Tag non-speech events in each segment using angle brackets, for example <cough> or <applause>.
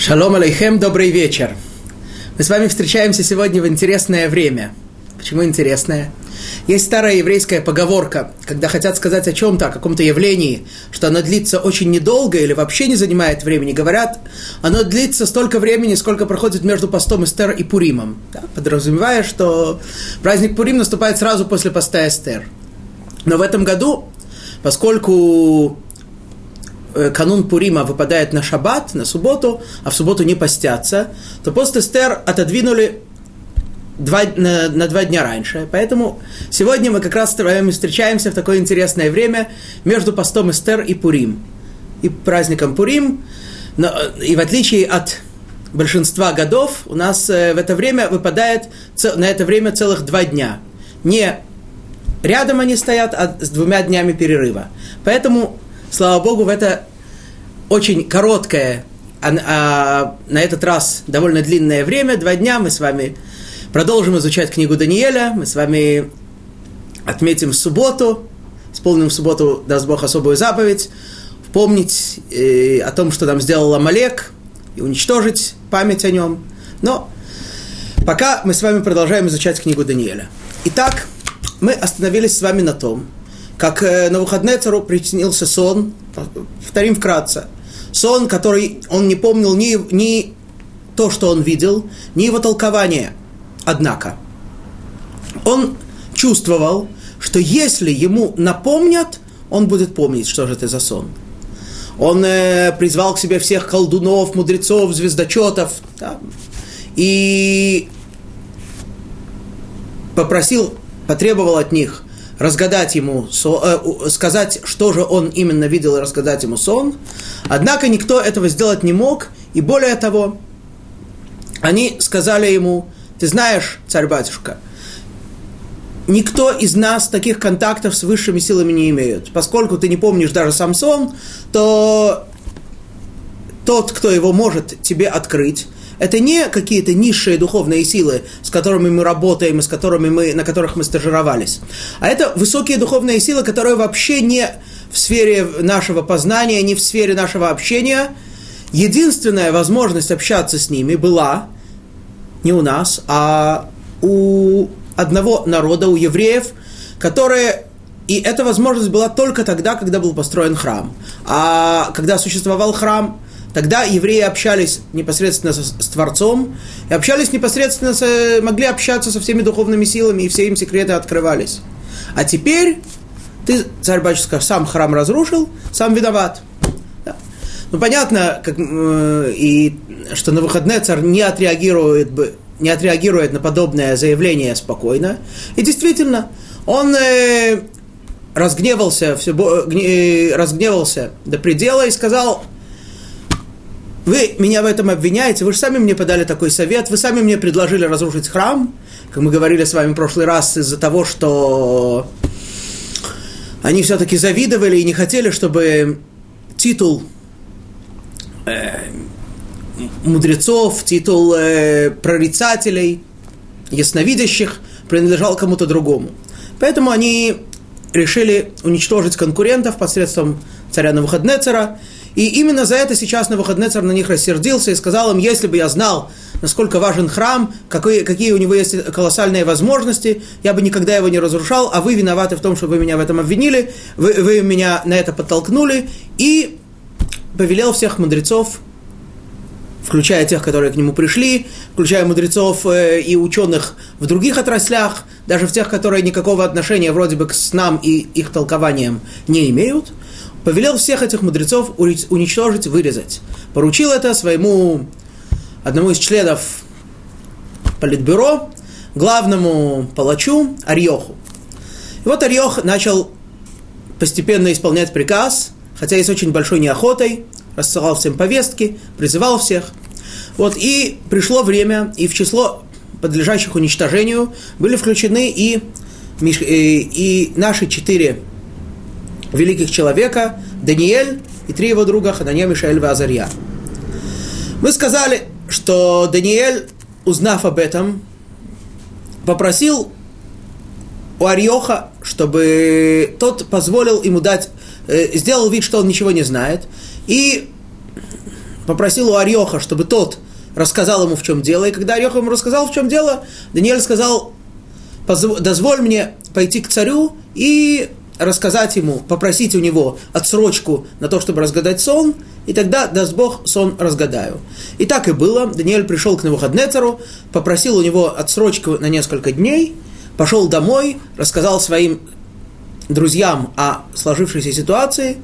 Шалом алейхем, добрый вечер. Мы с вами встречаемся сегодня в интересное время. Почему интересное? Есть старая еврейская поговорка, когда хотят сказать о чем-то, о каком-то явлении, что оно длится очень недолго или вообще не занимает времени, говорят, оно длится столько времени, сколько проходит между постом Эстер и Пуримом, да, подразумевая, что праздник Пурим наступает сразу после поста Эстер. Но в этом году, поскольку канун Пурима выпадает на шаббат, на субботу, а в субботу не постятся, то пост Эстер отодвинули два, на, на два дня раньше. Поэтому сегодня мы как раз вами встречаемся в такое интересное время между постом Эстер и Пурим. И праздником Пурим. Но, э, и в отличие от большинства годов, у нас э, в это время выпадает на это время целых два дня. Не рядом они стоят, а с двумя днями перерыва. Поэтому слава Богу, в это очень короткое, а, а на этот раз довольно длинное время, два дня, мы с вами продолжим изучать книгу Даниэля, мы с вами отметим субботу, исполним в субботу, даст Бог, особую заповедь, помнить э, о том, что нам сделал Амалек, и уничтожить память о нем. Но пока мы с вами продолжаем изучать книгу Даниэля. Итак, мы остановились с вами на том, как э, на выходные цару приснился сон, повторим вкратце, сон, который он не помнил ни, ни то, что он видел, ни его толкование. Однако, он чувствовал, что если ему напомнят, он будет помнить, что же это за сон. Он э, призвал к себе всех колдунов, мудрецов, звездочетов да, и попросил, потребовал от них разгадать ему, э, сказать, что же он именно видел, и рассказать ему сон. Однако никто этого сделать не мог, и более того, они сказали ему, ты знаешь, царь-батюшка, никто из нас таких контактов с высшими силами не имеет. Поскольку ты не помнишь даже сам сон, то тот, кто его может тебе открыть, это не какие-то низшие духовные силы, с которыми мы работаем с которыми мы, на которых мы стажировались. А это высокие духовные силы, которые вообще не в сфере нашего познания, не в сфере нашего общения. Единственная возможность общаться с ними была не у нас, а у одного народа, у евреев, которые и эта возможность была только тогда, когда был построен храм. А когда существовал храм, Тогда евреи общались непосредственно с, Творцом, и общались непосредственно, с, могли общаться со всеми духовными силами, и все им секреты открывались. А теперь ты, царь батюшка, сам храм разрушил, сам виноват. Да. Ну, понятно, как, э, и, что на выходные царь не отреагирует, бы, не отреагирует на подобное заявление спокойно. И действительно, он э, разгневался, все, э, разгневался до предела и сказал, вы меня в этом обвиняете, вы же сами мне подали такой совет, вы сами мне предложили разрушить храм, как мы говорили с вами в прошлый раз, из-за того, что они все-таки завидовали и не хотели, чтобы титул э, мудрецов, титул э, прорицателей, ясновидящих принадлежал кому-то другому. Поэтому они решили уничтожить конкурентов посредством царя Навуходнецера, и именно за это сейчас на выходные царь на них рассердился и сказал им, если бы я знал, насколько важен храм, какие, какие у него есть колоссальные возможности, я бы никогда его не разрушал, а вы виноваты в том, что вы меня в этом обвинили, вы, вы меня на это подтолкнули, и повелел всех мудрецов, включая тех, которые к нему пришли, включая мудрецов э, и ученых в других отраслях, даже в тех, которые никакого отношения вроде бы к снам и их толкованиям не имеют – повелел всех этих мудрецов уничтожить, вырезать. Поручил это своему одному из членов политбюро, главному палачу Арьоху. И вот Арьох начал постепенно исполнять приказ, хотя и с очень большой неохотой, рассылал всем повестки, призывал всех. Вот, и пришло время, и в число подлежащих уничтожению были включены и, и, и наши четыре великих человека, Даниэль и три его друга, Хананья, Мишаэль и Азарья. Мы сказали, что Даниэль, узнав об этом, попросил у Арьоха, чтобы тот позволил ему дать, э, сделал вид, что он ничего не знает, и попросил у Ореха, чтобы тот рассказал ему, в чем дело. И когда Орех ему рассказал, в чем дело, Даниэль сказал, дозволь мне пойти к царю и рассказать ему, попросить у него отсрочку на то, чтобы разгадать сон, и тогда, даст Бог, сон разгадаю. И так и было. Даниэль пришел к Навуходнецеру, попросил у него отсрочку на несколько дней, пошел домой, рассказал своим друзьям о сложившейся ситуации.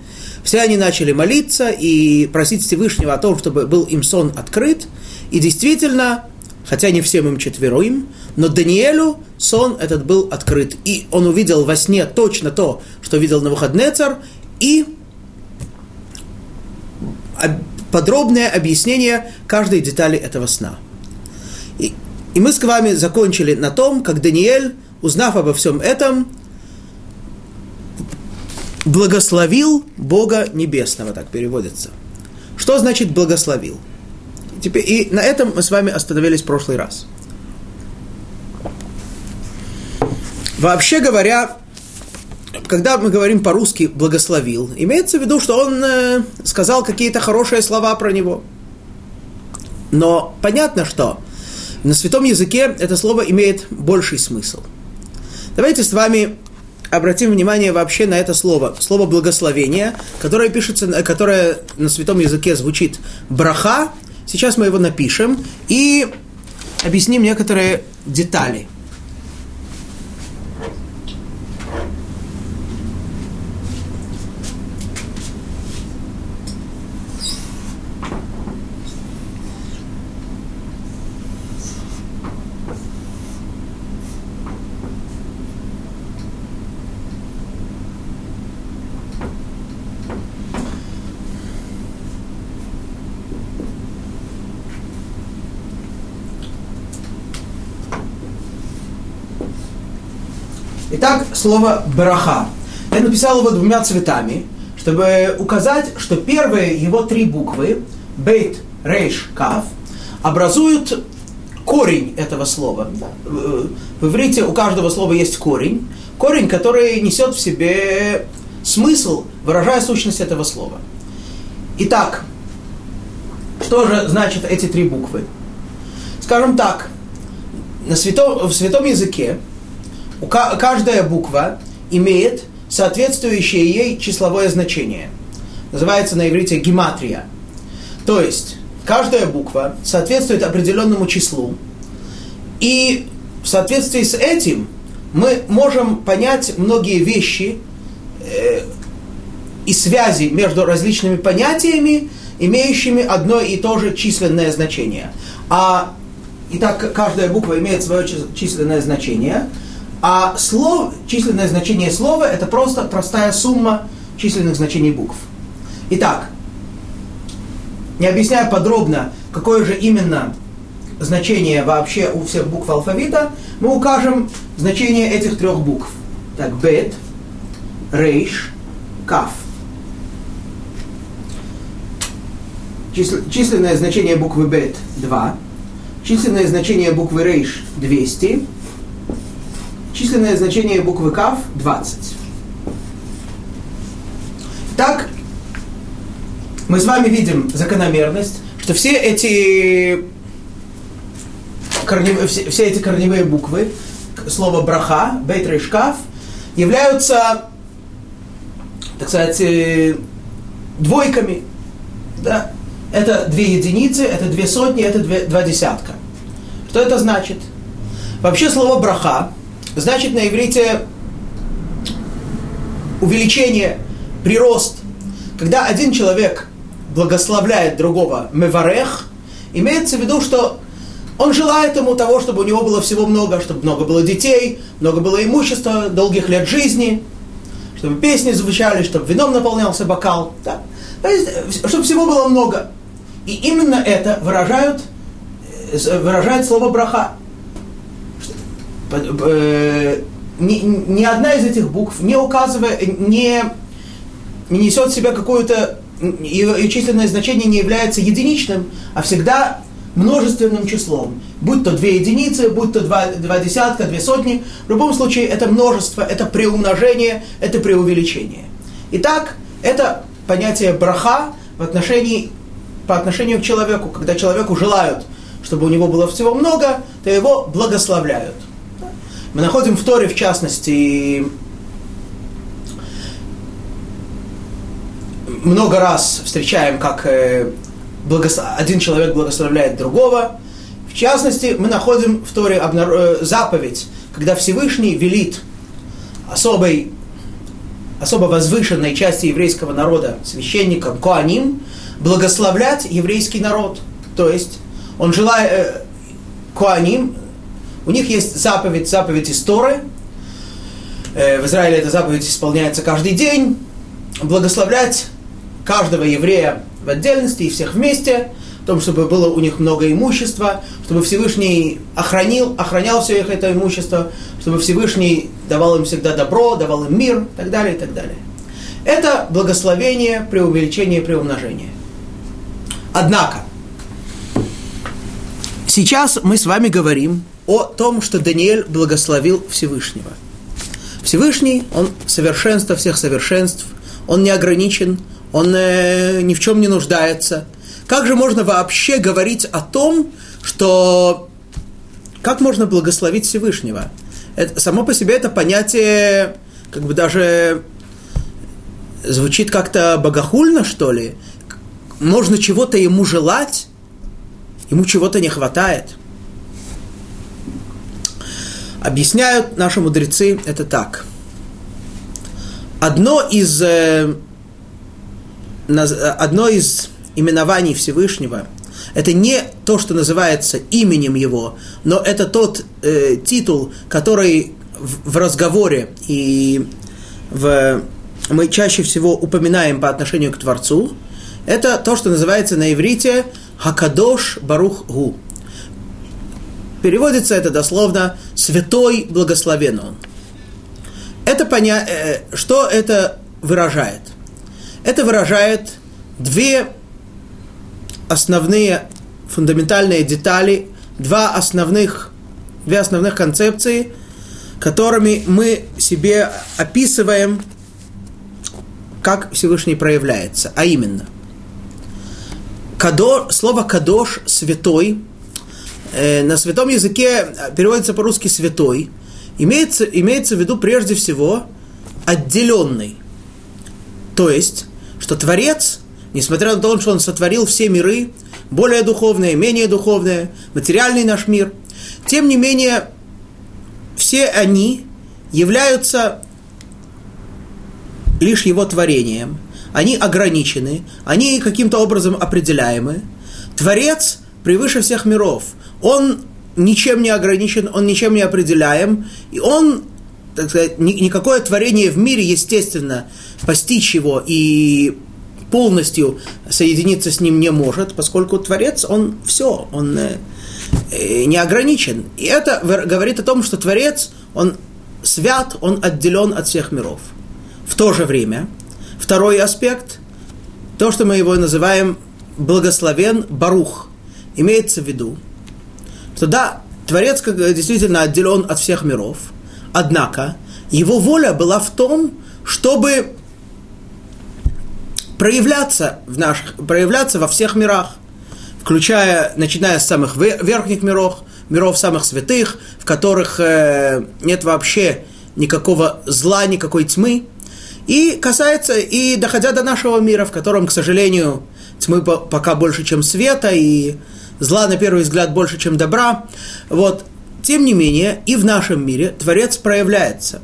Все они начали молиться и просить Всевышнего о том, чтобы был им сон открыт. И действительно, хотя не всем им четверым, но Даниэлю сон этот был открыт. И он увидел во сне точно то, что видел на выходный царь, и подробное объяснение каждой детали этого сна. И, и мы с вами закончили на том, как Даниэль, узнав обо всем этом, благословил Бога Небесного, так переводится. Что значит благословил? Теперь, и на этом мы с вами остановились в прошлый раз. Вообще говоря, когда мы говорим по-русски «благословил», имеется в виду, что он э, сказал какие-то хорошие слова про него. Но понятно, что на святом языке это слово имеет больший смысл. Давайте с вами обратим внимание вообще на это слово. Слово «благословение», которое, пишется, которое на святом языке звучит «браха». Сейчас мы его напишем и объясним некоторые детали – Итак, слово «браха». Я написал его двумя цветами, чтобы указать, что первые его три буквы «бейт», «рейш», «кав» образуют корень этого слова. В иврите у каждого слова есть корень. Корень, который несет в себе смысл, выражая сущность этого слова. Итак, что же значит эти три буквы? Скажем так, на святом, в святом языке каждая буква имеет соответствующее ей числовое значение. Называется на иврите гематрия. То есть каждая буква соответствует определенному числу. И в соответствии с этим мы можем понять многие вещи э, и связи между различными понятиями, имеющими одно и то же численное значение. А и так каждая буква имеет свое численное значение – а слов, численное значение слова – это просто простая сумма численных значений букв. Итак, не объясняя подробно, какое же именно значение вообще у всех букв алфавита, мы укажем значение этих трех букв. Так, бет, рейш, каф. Численное значение буквы бет – 2. Численное значение буквы рейш – 200 численное значение буквы Кав 20. Так, мы с вами видим закономерность, что все эти, корневые, все, все эти корневые буквы, слово браха, бейтрей шкаф, являются, так сказать, э, двойками. Да? Это две единицы, это две сотни, это две, два десятка. Что это значит? Вообще слово браха значит на иврите увеличение, прирост. Когда один человек благословляет другого меварех, имеется в виду, что он желает ему того, чтобы у него было всего много, чтобы много было детей, много было имущества, долгих лет жизни, чтобы песни звучали, чтобы вином наполнялся бокал. Да? То есть, чтобы всего было много. И именно это выражают, э, выражает слово браха э, ни, ни одна из этих букв не указывает, не, не несет в себя какое-то, ее численное значение не является единичным, а всегда множественным числом. Будь то две единицы, будь то два, два десятка, две сотни. В любом случае это множество, это преумножение, это преувеличение. Итак, это понятие браха в отношении по отношению к человеку. Когда человеку желают, чтобы у него было всего много, то его благословляют. Мы находим в Торе, в частности, много раз встречаем, как э, один человек благословляет другого. В частности, мы находим в Торе э, заповедь, когда Всевышний велит особой, особо возвышенной части еврейского народа, священникам, коаним, благословлять еврейский народ. То есть он желает, э, коаним, у них есть заповедь, заповедь из Торы. Э, в Израиле эта заповедь исполняется каждый день. Благословлять каждого еврея в отдельности и всех вместе, в том, чтобы было у них много имущества, чтобы Всевышний охранил, охранял все их это имущество, чтобы Всевышний давал им всегда добро, давал им мир, и так далее, и так далее. Это благословение при увеличении при умножении. Однако, сейчас мы с вами говорим о том, что Даниэль благословил Всевышнего. Всевышний, он совершенство всех совершенств, он не ограничен, он э, ни в чем не нуждается. Как же можно вообще говорить о том, что как можно благословить Всевышнего? Это, само по себе это понятие как бы даже звучит как-то богохульно, что ли. Можно чего-то ему желать, ему чего-то не хватает. Объясняют наши мудрецы это так. Одно из э, одно из именований Всевышнего, это не то, что называется именем его, но это тот э, титул, который в, в разговоре и в, мы чаще всего упоминаем по отношению к Творцу. Это то, что называется на иврите Хакадош Барух Гу. Переводится это дословно «святой благословен он». Это поня... Э, что это выражает – это выражает две основные фундаментальные детали, два основных, две основных концепции, которыми мы себе описываем, как Всевышний проявляется. А именно, кадо, слово «кадош» – «святой», э, на святом языке переводится по-русски «святой», имеется, имеется в виду прежде всего отделенный. То есть, что Творец, несмотря на то, что Он сотворил все миры, более духовные, менее духовные, материальный наш мир, тем не менее, все они являются лишь Его творением. Они ограничены, они каким-то образом определяемы. Творец превыше всех миров. Он ничем не ограничен, он ничем не определяем, и он так сказать, никакое творение в мире, естественно, постичь его и полностью соединиться с ним не может, поскольку Творец, он все, он э, э, не ограничен. И это говорит о том, что Творец, он свят, он отделен от всех миров. В то же время, второй аспект, то, что мы его называем благословен Барух, имеется в виду, что да, Творец действительно отделен от всех миров – Однако его воля была в том, чтобы проявляться, в наших, проявляться во всех мирах, включая, начиная с самых верхних миров, миров самых святых, в которых э, нет вообще никакого зла, никакой тьмы, и касается, и доходя до нашего мира, в котором, к сожалению, тьмы пока больше, чем света, и зла, на первый взгляд, больше, чем добра. Вот, тем не менее, и в нашем мире Творец проявляется.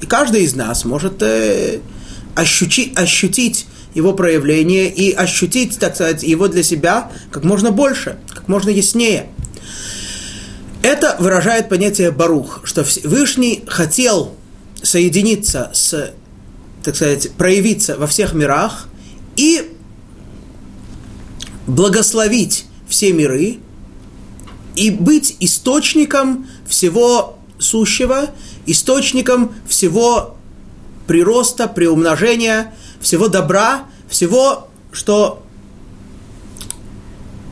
И каждый из нас может э, ощутить, ощутить его проявление и ощутить, так сказать, его для себя как можно больше, как можно яснее. Это выражает понятие барух, что Всевышний хотел соединиться с, так сказать, проявиться во всех мирах и благословить все миры, и быть источником всего сущего, источником всего прироста, приумножения, всего добра, всего, что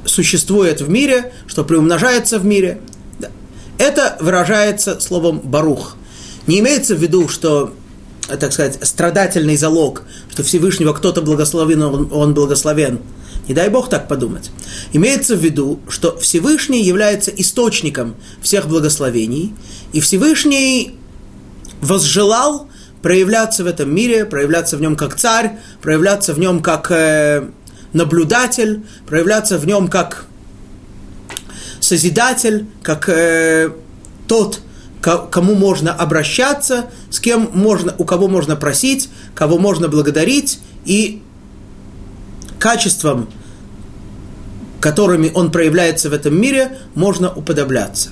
существует в мире, что приумножается в мире. Это выражается словом «барух». Не имеется в виду, что, так сказать, страдательный залог, что Всевышнего кто-то благословен, он, он благословен – Не дай Бог так подумать. Имеется в виду, что Всевышний является источником всех благословений, и Всевышний возжелал проявляться в этом мире, проявляться в нем как царь, проявляться в нем как э, наблюдатель, проявляться в нем как созидатель, как э, тот, кому можно обращаться, с кем можно, у кого можно просить, кого можно благодарить, и качеством, которыми он проявляется в этом мире, можно уподобляться.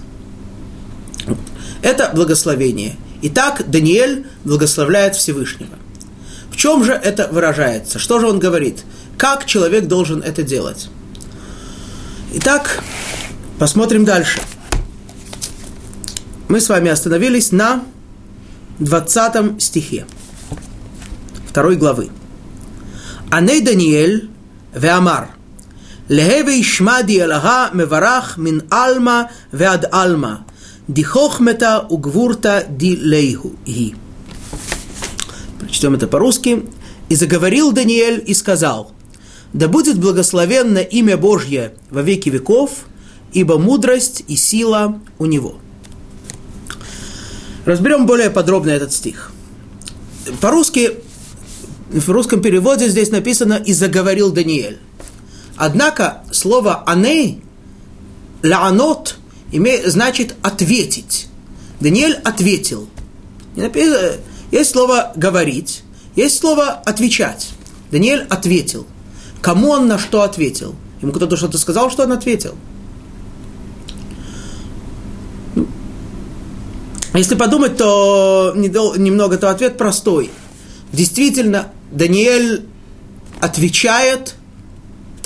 Это благословение. Итак, Даниэль благословляет Всевышнего. В чем же это выражается? Что же он говорит? Как человек должен это делать? Итак, посмотрим дальше. Мы с вами остановились на 20 стихе второй главы. Аней Даниэль Веамар. Ишмади Элага меварах мин Алма веад Алма. Дихохмета угвурта ди лейху ги. Прочтем это по-русски. «И заговорил Даниэль и сказал, да будет благословенно имя Божье во веки веков, ибо мудрость и сила у него». Разберем более подробно этот стих. По-русски, в русском переводе здесь написано «и заговорил Даниэль». Однако слово «аней», «лаанот» значит «ответить». Даниэль ответил. Есть слово «говорить», есть слово «отвечать». Даниэль ответил. Кому он на что ответил? Ему кто-то что-то сказал, что он ответил. Если подумать, то немного, то ответ простой. Действительно, Даниэль отвечает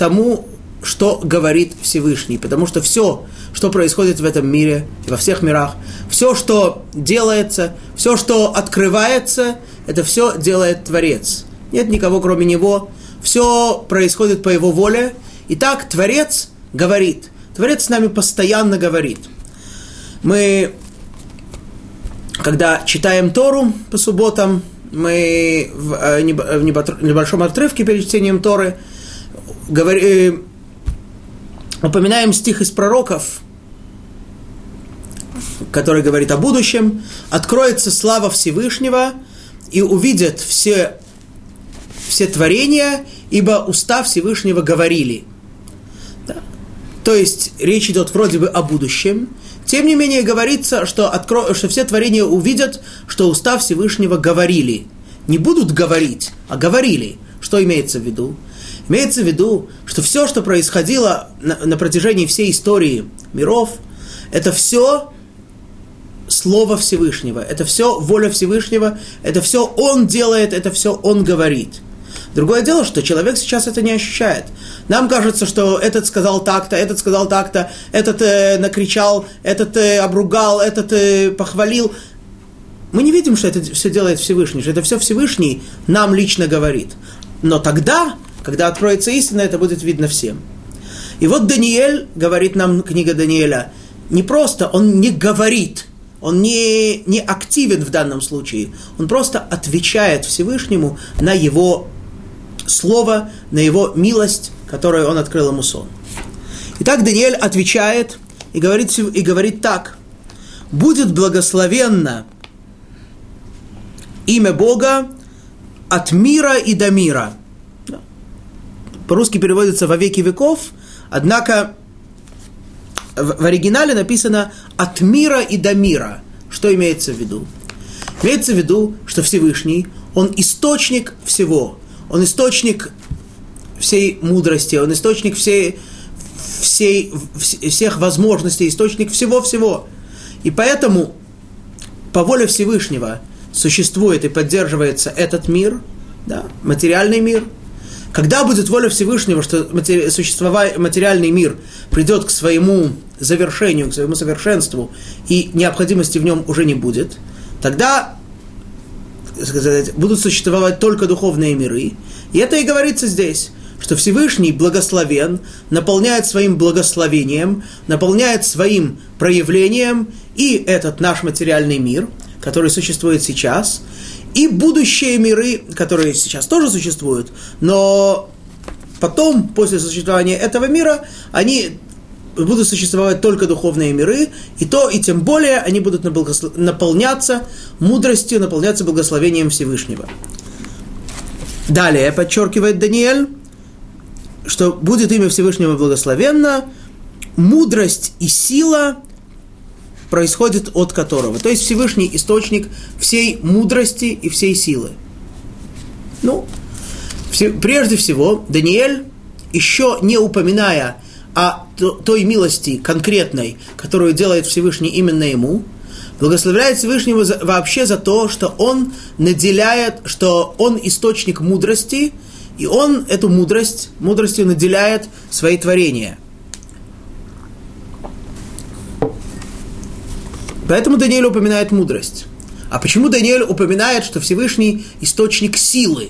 тому, что говорит Всевышний. Потому что все, что происходит в этом мире, во всех мирах, все, что делается, все, что открывается, это все делает Творец. Нет никого, кроме Него. Все происходит по Его воле. И так Творец говорит. Творец с нами постоянно говорит. Мы, когда читаем Тору по субботам, мы в, э, небольшом отрывке перед чтением Торы говорим, э, упоминаем стих из пророков, который говорит о будущем, откроется слава Всевышнего, и увидят все, все творения, ибо уста Всевышнего говорили. Да. То есть речь идет вроде бы о будущем, тем не менее говорится, что, откро... что все творения увидят, что уста Всевышнего говорили. Не будут говорить, а говорили. Что имеется в виду? Имеется в виду, что все, что происходило на, на протяжении всей истории миров, это все Слово Всевышнего, это все воля Всевышнего, это все Он делает, это все Он говорит. Другое дело, что человек сейчас это не ощущает. Нам кажется, что этот сказал так-то, этот сказал так-то, этот э, накричал, этот э, обругал, этот э, похвалил. Мы не видим, что это все делает Всевышний, что это все Всевышний нам лично говорит. Но тогда когда откроется истина, это будет видно всем. И вот Даниэль, говорит нам книга Даниэля, не просто, он не говорит, он не, не активен в данном случае, он просто отвечает Всевышнему на его слово, на его милость, которую он открыл ему сон. Итак, Даниэль отвечает и говорит, и говорит так. «Будет благословенно имя Бога от мира и до мира» по-русски переводится «во веки веков», однако в, оригинале написано «от мира и до мира». Что имеется в виду? Имеется в виду, что Всевышний, Он источник всего. Он источник всей мудрости, Он источник всей, всей, всех возможностей, источник всего-всего. И поэтому по воле Всевышнего существует и поддерживается этот мир, да, материальный мир – когда будет воля Всевышнего, что матери... материальный мир придет к своему завершению, к своему совершенству, и необходимости в нем уже не будет, тогда сказать, будут существовать только духовные миры. И это и говорится здесь, что Всевышний благословен, наполняет своим благословением, наполняет своим проявлением и этот наш материальный мир, который существует сейчас – и будущие миры, которые сейчас тоже существуют, но потом, после существования этого мира, они будут существовать только духовные миры, и то, и тем более они будут наполняться мудростью, наполняться благословением Всевышнего. Далее подчеркивает Даниэль, что будет имя Всевышнего благословенно, мудрость и сила происходит от которого. То есть Всевышний источник всей мудрости и всей силы. Ну, прежде всего, Даниэль, еще не упоминая о той милости конкретной, которую делает Всевышний именно ему, благословляет Всевышнего вообще за то, что он наделяет, что он источник мудрости, и он эту мудрость, мудростью наделяет свои творения. Поэтому Даниэль упоминает мудрость. А почему Даниэль упоминает, что Всевышний источник силы?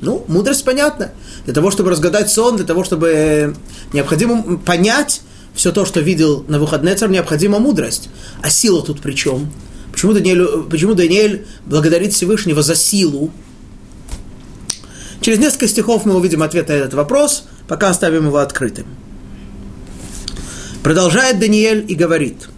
Ну, мудрость понятна. Для того, чтобы разгадать сон, для того, чтобы э, необходимо понять все то, что видел на выходный царь, необходима мудрость. А сила тут при чем? Почему Даниэль, почему Даниэль благодарит Всевышнего за силу? Через несколько стихов мы увидим ответ на этот вопрос, пока оставим его открытым. Продолжает Даниэль и говорит,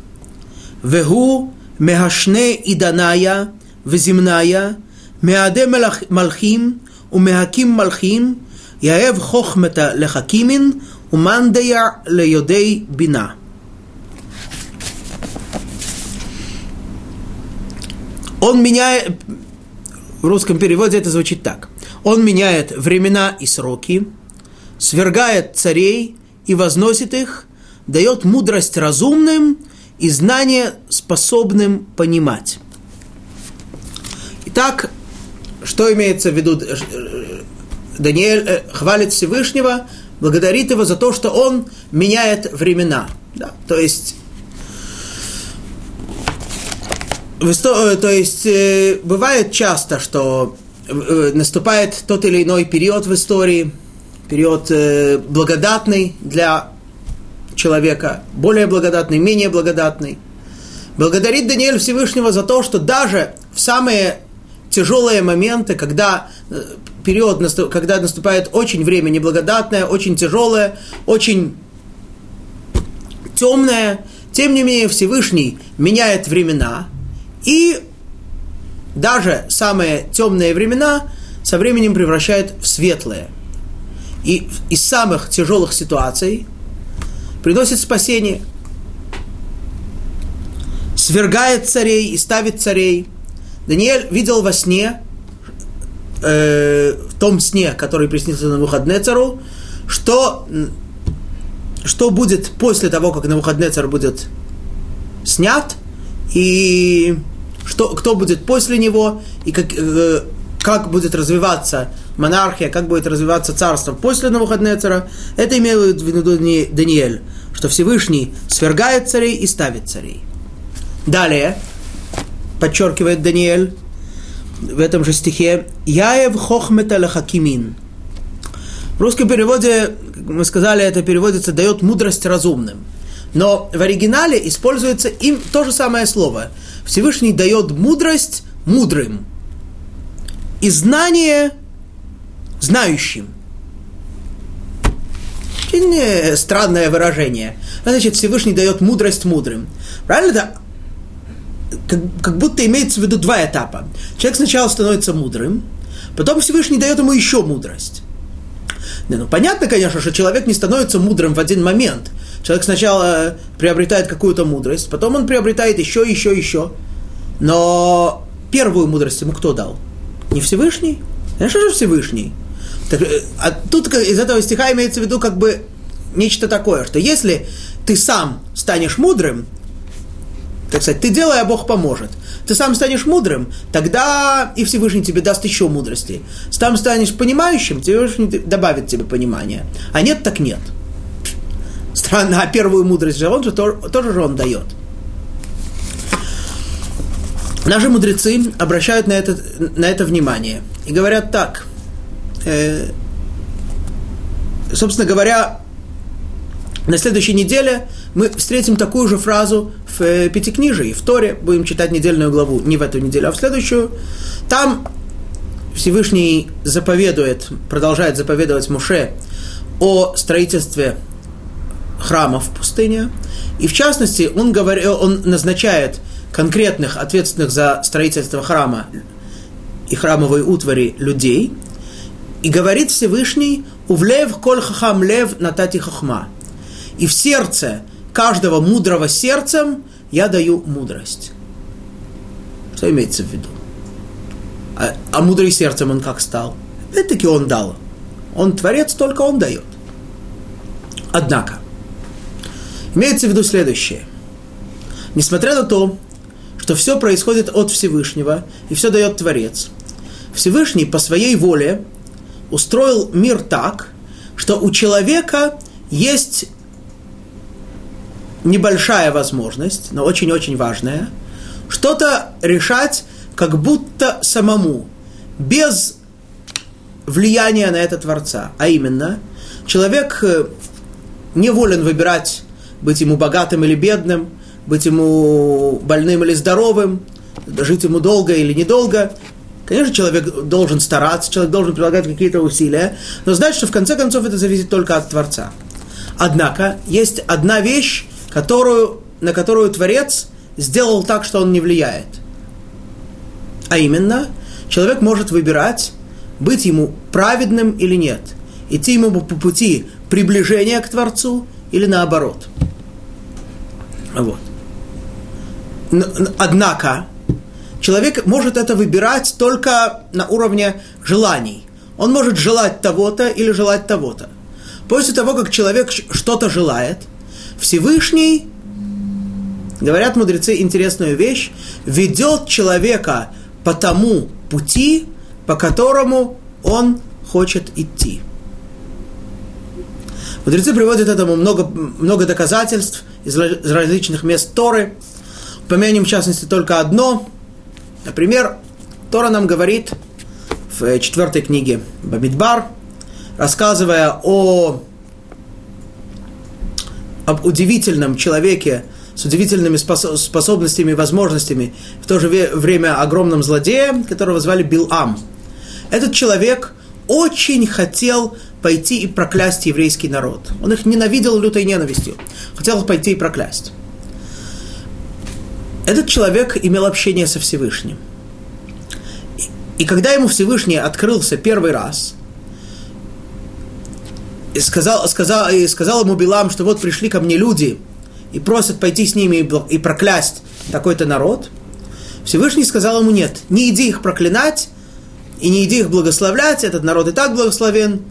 Вегу мегашне иданая веземная меаде малхим умеаким малхим яев хохмета лехакимин умандея леодей бина. Он меняет, в русском переводе это звучит так. Он меняет времена и сроки, свергает царей и возносит их, дает мудрость разумным и знание способным понимать. Итак, что имеется в виду? Э, э, Даниэль э, хвалит Всевышнего, благодарит его за то, что он меняет времена. Да? То есть то есть бывает часто, что наступает тот или иной период в истории, период благодатный для человека, более благодатный, менее благодатный. Благодарит Даниэль Всевышнего за то, что даже в самые тяжелые моменты, когда э, период, когда наступает очень время неблагодатное, очень тяжелое, очень темное, тем не менее Всевышний меняет времена, и даже самые темные времена со временем превращает в светлые. И из самых тяжелых ситуаций приносит спасение. Свергает царей и ставит царей – Даниэль видел во сне, э, в том сне, который приснился на выходные цару, что, что будет после того, как на выходные царь будет снят, и что, кто будет после него, и как, э, как будет развиваться монархия, как будет развиваться царство после Навуходнецера, это имеет в виду Даниэль, что Всевышний свергает царей и ставит царей. Далее, подчеркивает Даниэль в этом же стихе, «Яев хохмета лахакимин». В русском переводе, как мы сказали, это переводится «дает мудрость разумным». Но в оригинале используется им то же самое слово. Всевышний дает мудрость мудрым и знание знающим. Очень странное выражение. Значит, Всевышний дает мудрость мудрым. Правильно? Да? как, как будто имеется в виду два этапа. Человек сначала становится мудрым, потом Всевышний дает ему еще мудрость. Не, ну, понятно, конечно, что человек не становится мудрым в один момент. Человек сначала приобретает какую-то мудрость, потом он приобретает еще, еще, еще. Но первую мудрость ему кто дал? Не Всевышний? Конечно же Всевышний. Так, э, а тут из этого стиха имеется в виду как бы нечто такое, что если ты сам станешь мудрым, так сказать, ты делай, а Бог поможет. Ты сам станешь мудрым, тогда и Всевышний тебе даст еще мудрости. Сам станешь понимающим, Всевышний добавит тебе понимание. А нет, так нет. Странно, а первую мудрость же он же тоже же он дает. Наши мудрецы обращают на это, на это внимание и говорят так. Э, собственно говоря, на следующей неделе мы встретим такую же фразу в э, Пятикнижии, в Торе. Будем читать недельную главу не в эту неделю, а в следующую. Там Всевышний заповедует, продолжает заповедовать Муше о строительстве храмов в пустыне. И в частности, он, говорит, он назначает конкретных, ответственных за строительство храма и храмовой утвари людей. И говорит Всевышний, «Увлев коль хахам лев натати хахма». И в сердце каждого мудрого сердцем я даю мудрость. Что имеется в виду? А, а мудрый сердцем он как стал? Опять-таки он дал. Он творец, только он дает. Однако, имеется в виду следующее. Несмотря на то, что все происходит от Всевышнего, и все дает Творец, Всевышний по своей воле устроил мир так, что у человека есть небольшая возможность, но очень-очень важная, что-то решать как будто самому, без влияния на это Творца. А именно, человек э, не волен выбирать, быть ему богатым или бедным, быть ему больным или здоровым, жить ему долго или недолго. Конечно, человек должен стараться, человек должен прилагать какие-то усилия, но знать, что в конце концов это зависит только от Творца. Однако есть одна вещь, которую, на которую Творец сделал так, что он не влияет. А именно, человек может выбирать, быть ему праведным или нет, идти ему по пути приближения к Творцу или наоборот. Вот. Однако, человек может это выбирать только на уровне желаний. Он может желать того-то или желать того-то. После того, как человек что-то желает, Всевышний, говорят мудрецы интересную вещь, ведет человека по тому пути, по которому он хочет идти. Мудрецы приводят этому много, много доказательств из различных мест Торы. Упомянем в частности только одно. Например, Тора нам говорит в четвертой книге Бамидбар, рассказывая о, об удивительном человеке с удивительными способностями и возможностями, в то же время огромном злодее, которого звали Билам. Этот человек очень хотел пойти и проклясть еврейский народ. Он их ненавидел лютой ненавистью. Хотел пойти и проклясть. Этот человек имел общение со Всевышним. И когда ему Всевышний открылся первый раз, и сказал, сказал, и сказал ему Билам, что вот пришли ко мне люди и просят пойти с ними и проклясть такой-то народ, Всевышний сказал ему, нет, не иди их проклинать, и не иди их благословлять, этот народ и так благословен,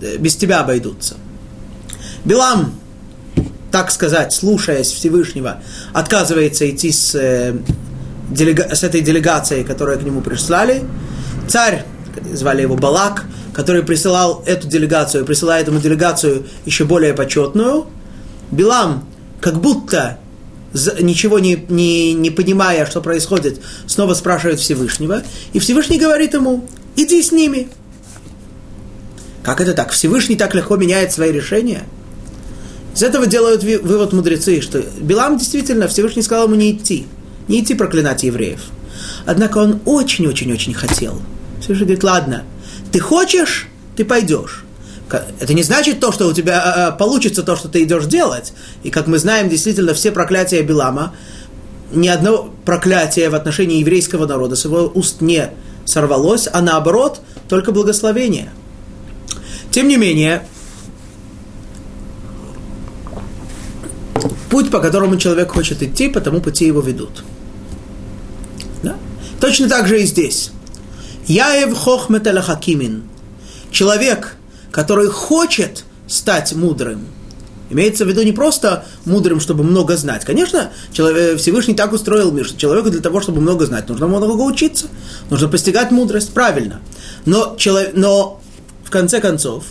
э, без тебя обойдутся. Билам, так сказать, слушаясь Всевышнего, отказывается идти с, э, делега- с этой делегацией, которую к нему прислали. Царь, звали его Балак, который присылал эту делегацию, присылает ему делегацию еще более почетную. Билам, как будто ничего не, не, не понимая, что происходит, снова спрашивает Всевышнего, и Всевышний говорит ему, иди с ними. Как это так? Всевышний так легко меняет свои решения? Из этого делают вывод мудрецы, что Билам действительно, Всевышний сказал ему не идти, не идти проклинать евреев. Однако он очень-очень-очень хотел. Всевышний говорит, ладно, ты хочешь, ты пойдешь. Это не значит то, что у тебя а, а, получится то, что ты идешь делать. И как мы знаем, действительно, все проклятия Билама, ни одно проклятие в отношении еврейского народа с его уст не сорвалось, а наоборот, только благословение. Тем не менее, путь, по которому человек хочет идти, по тому пути его ведут. Да? Точно так же и здесь. Яев хохмет. Человек – который хочет стать мудрым. Имеется в виду не просто мудрым, чтобы много знать. Конечно, человек, Всевышний так устроил мир, что человеку для того, чтобы много знать, нужно много учиться, нужно постигать мудрость, правильно. Но, человек, но в конце концов,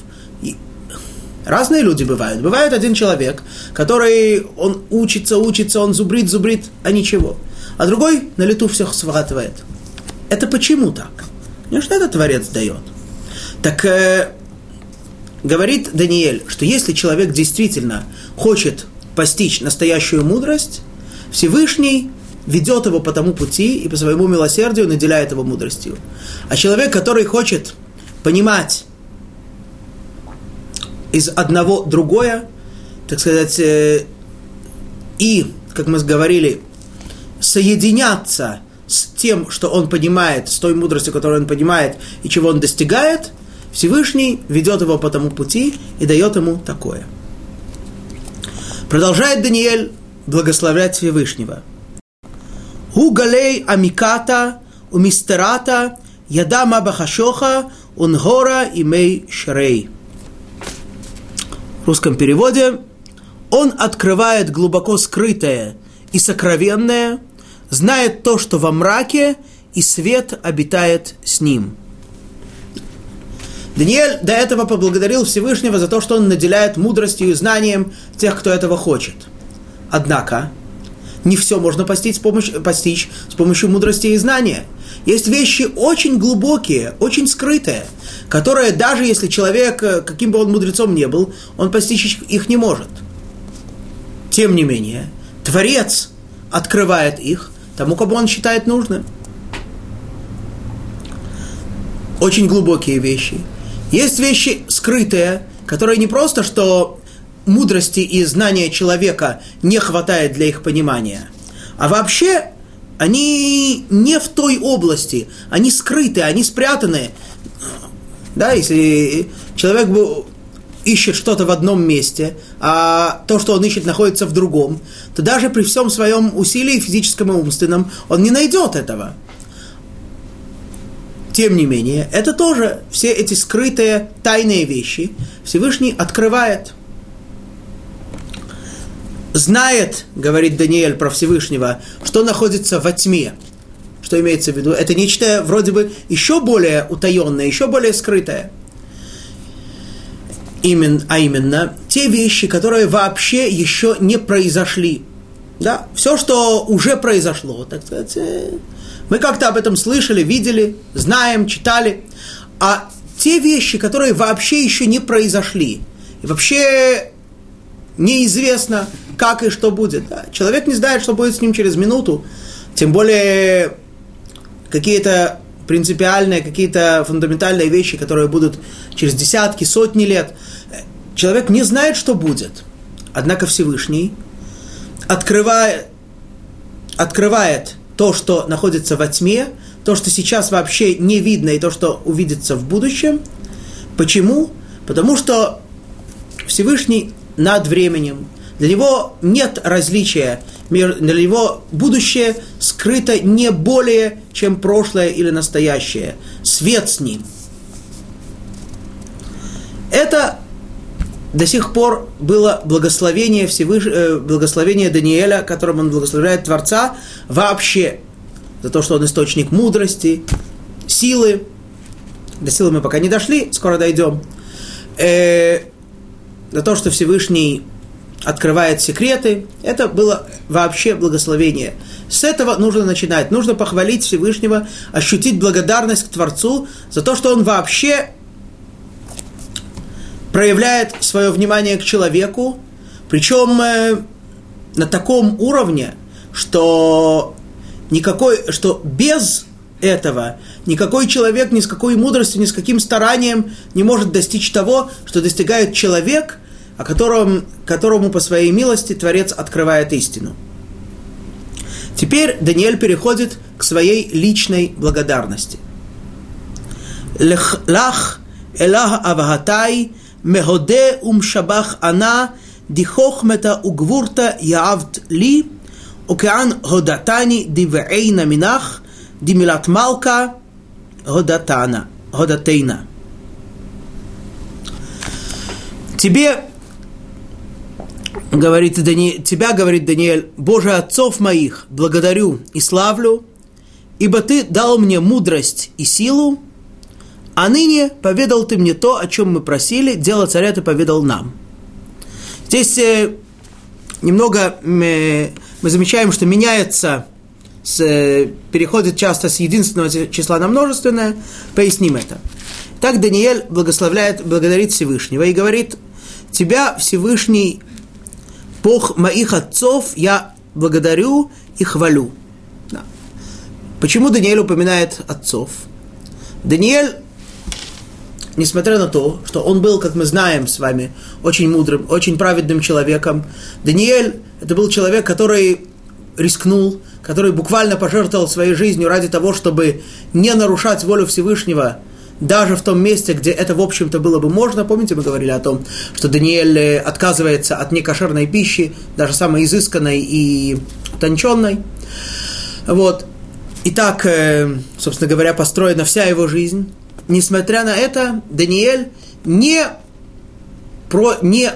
разные люди бывают. Бывает один человек, который, он учится, учится, он зубрит, зубрит, а ничего. А другой на лету все схватывает. Это почему так? Конечно, это Творец дает. Так э, говорит Даниэль, что если человек действительно хочет постичь настоящую мудрость, Всевышний ведет его по тому пути и по своему милосердию наделяет его мудростью. А человек, который хочет понимать из одного другое, так сказать, э, и, как мы говорили, соединяться с тем, что он понимает, с той мудростью, которую он понимает и чего он достигает, Всевышний ведет его по тому пути и дает ему такое. Продолжает Даниэль благословлять Всевышнего. У галей амиката, у мистерата, ядама бахашоха, унгора имей шрей. В русском переводе он открывает глубоко скрытое и сокровенное, знает то, что во мраке, и свет обитает с ним. Даниэль до этого поблагодарил Всевышнего за то, что он наделяет мудростью и знанием тех, кто этого хочет. Однако, не все можно постичь с, помощью, постичь с помощью мудрости и знания. Есть вещи очень глубокие, очень скрытые, которые даже если человек, э, каким бы он мудрецом не был, он постичь их не может. Тем не менее, Творец открывает их тому, кого он считает нужным. Очень глубокие вещи. Есть вещи скрытые, которые не просто, что мудрости и знания человека не хватает для их понимания, а вообще они не в той области, они скрыты, они спрятаны. Да, если человек ищет что-то в одном месте, а то, что он ищет, находится в другом, то даже при всем своем усилии физическом и умственном он не найдет этого. Тем не менее, это тоже все эти скрытые тайные вещи Всевышний открывает. Знает, говорит Даниэль про Всевышнего, что находится во тьме. Что имеется в виду? Это нечто вроде бы еще более утаенное, еще более скрытое именно, а именно те вещи, которые вообще еще не произошли. Да? Все, что уже произошло, так сказать, э, мы как-то об этом слышали, видели, знаем, читали. А те вещи, которые вообще еще не произошли, и вообще неизвестно, как и что будет. Да? Человек не знает, что будет с ним через минуту, тем более какие-то принципиальные, какие-то фундаментальные вещи, которые будут через десятки, сотни лет. Человек не знает, что будет. Однако Всевышний открывает, открывает то, что находится во тьме, то, что сейчас вообще не видно, и то, что увидится в будущем. Почему? Потому что Всевышний над временем. Для него нет различия для него будущее скрыто не более, чем прошлое или настоящее. Свет с ним. Это до сих пор было благословение, Всевыш... Э, благословение Даниэля, которым он благословляет Творца вообще за то, что он источник мудрости, силы. До силы мы пока не дошли, скоро дойдем. Э, за то, что Всевышний открывает секреты, это было вообще благословение. С этого нужно начинать. Нужно похвалить Всевышнего, ощутить благодарность к Творцу за то, что он вообще проявляет свое внимание к человеку, причем э, на таком уровне, что никакой, что без этого никакой человек ни с какой мудростью, ни с каким старанием не может достичь того, что достигает человек – о котором, которому по своей милости Творец открывает истину. Теперь Даниэль переходит к своей личной благодарности. Лах Элах Авагатай Меходе Умшабах Ана Дихохмета Угвурта Яавт Ли Океан Годатани Дивейна Минах Димилат Малка Годатана Годатейна. Тебе говорит Дани... тебя, говорит Даниэль, Боже отцов моих, благодарю и славлю, ибо ты дал мне мудрость и силу, а ныне поведал ты мне то, о чем мы просили, дело царя ты поведал нам. Здесь э, немного э, мы замечаем, что меняется, с, э, переходит часто с единственного числа на множественное, поясним это. Так Даниэль благословляет, благодарит Всевышнего и говорит, тебя Всевышний Бог моих отцов я благодарю и хвалю. Да. Почему Даниэль упоминает отцов? Даниэль несмотря на то, что он был, как мы знаем с вами, очень мудрым, очень праведным человеком, Даниэль это был человек, который рискнул, который буквально пожертвовал своей жизнью ради того, чтобы не нарушать волю Всевышнего, даже в том месте, где это, в общем-то, было бы можно. Помните, мы говорили о том, что Даниэль э, отказывается от некошерной пищи, даже самой изысканной и утонченной. Вот. И так, э, собственно говоря, построена вся его жизнь. Несмотря на это, Даниэль не, про, не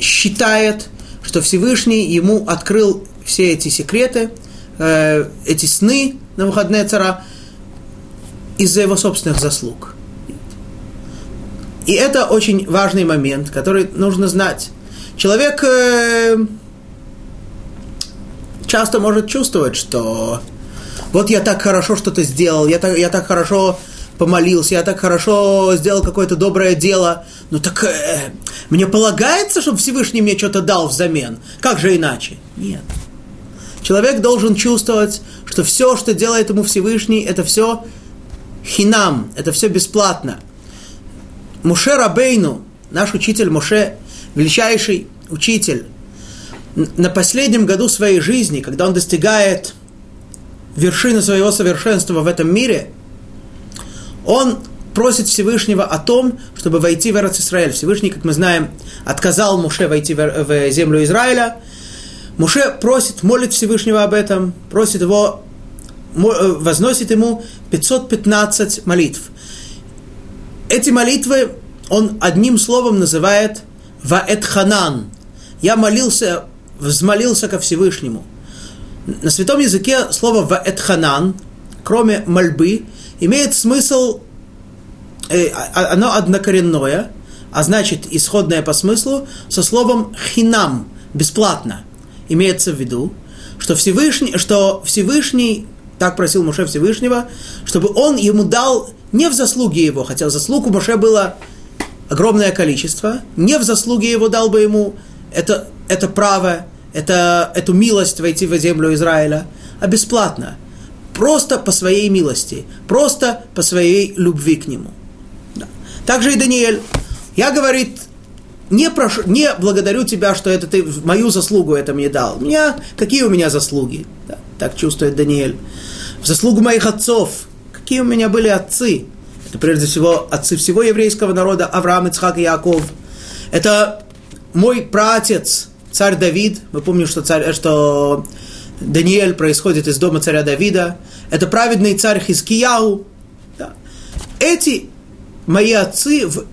считает, что Всевышний ему открыл все эти секреты, э, эти сны на выходные цара из-за его собственных заслуг. И это очень важный момент, который нужно знать. Человек э, часто может чувствовать, что вот я так хорошо что-то сделал, я так, я так хорошо помолился, я так хорошо сделал какое-то доброе дело, ну так э, мне полагается, чтобы Всевышний мне что-то дал взамен. Как же иначе? Нет. Человек должен чувствовать, что все, что делает ему Всевышний, это все хинам, это все бесплатно. Муше Рабейну, наш учитель Муше, величайший учитель, на последнем году своей жизни, когда он достигает вершины своего совершенства в этом мире, он просит Всевышнего о том, чтобы войти в Израиль. Всевышний, как мы знаем, отказал Муше войти в землю Израиля. Муше просит, молит Всевышнего об этом, просит его, возносит ему 515 молитв. Эти молитвы он одним словом называет «ваэтханан». Я молился, взмолился ко Всевышнему. На святом языке слово «ваэтханан», кроме мольбы, имеет смысл, э, а, оно однокоренное, а значит исходное по смыслу, со словом «хинам», бесплатно. Имеется в виду, что Всевышний, что Всевышний так просил Моше Всевышнего, чтобы он ему дал не в заслуге его, хотя заслуг у Моше было огромное количество, не в заслуге его дал бы ему это, это право, это, эту милость войти в землю Израиля, а бесплатно – просто по своей милости, просто по своей любви к нему. Да. Также и Даниэль. Я, говорит, не, прошу, не благодарю тебя, что это ты мою заслугу это мне дал. Меня, какие у меня заслуги? Да, так чувствует Даниэль. В заслугу моих отцов. Какие у меня были отцы? Это прежде всего отцы всего еврейского народа, Авраам, Ицхак и Яков. Это мой праотец, царь Давид. Мы помним, что, царь, что Даниэль происходит из дома царя Давида. Это праведный царь Хискияу. Да. Эти мои отцы, в,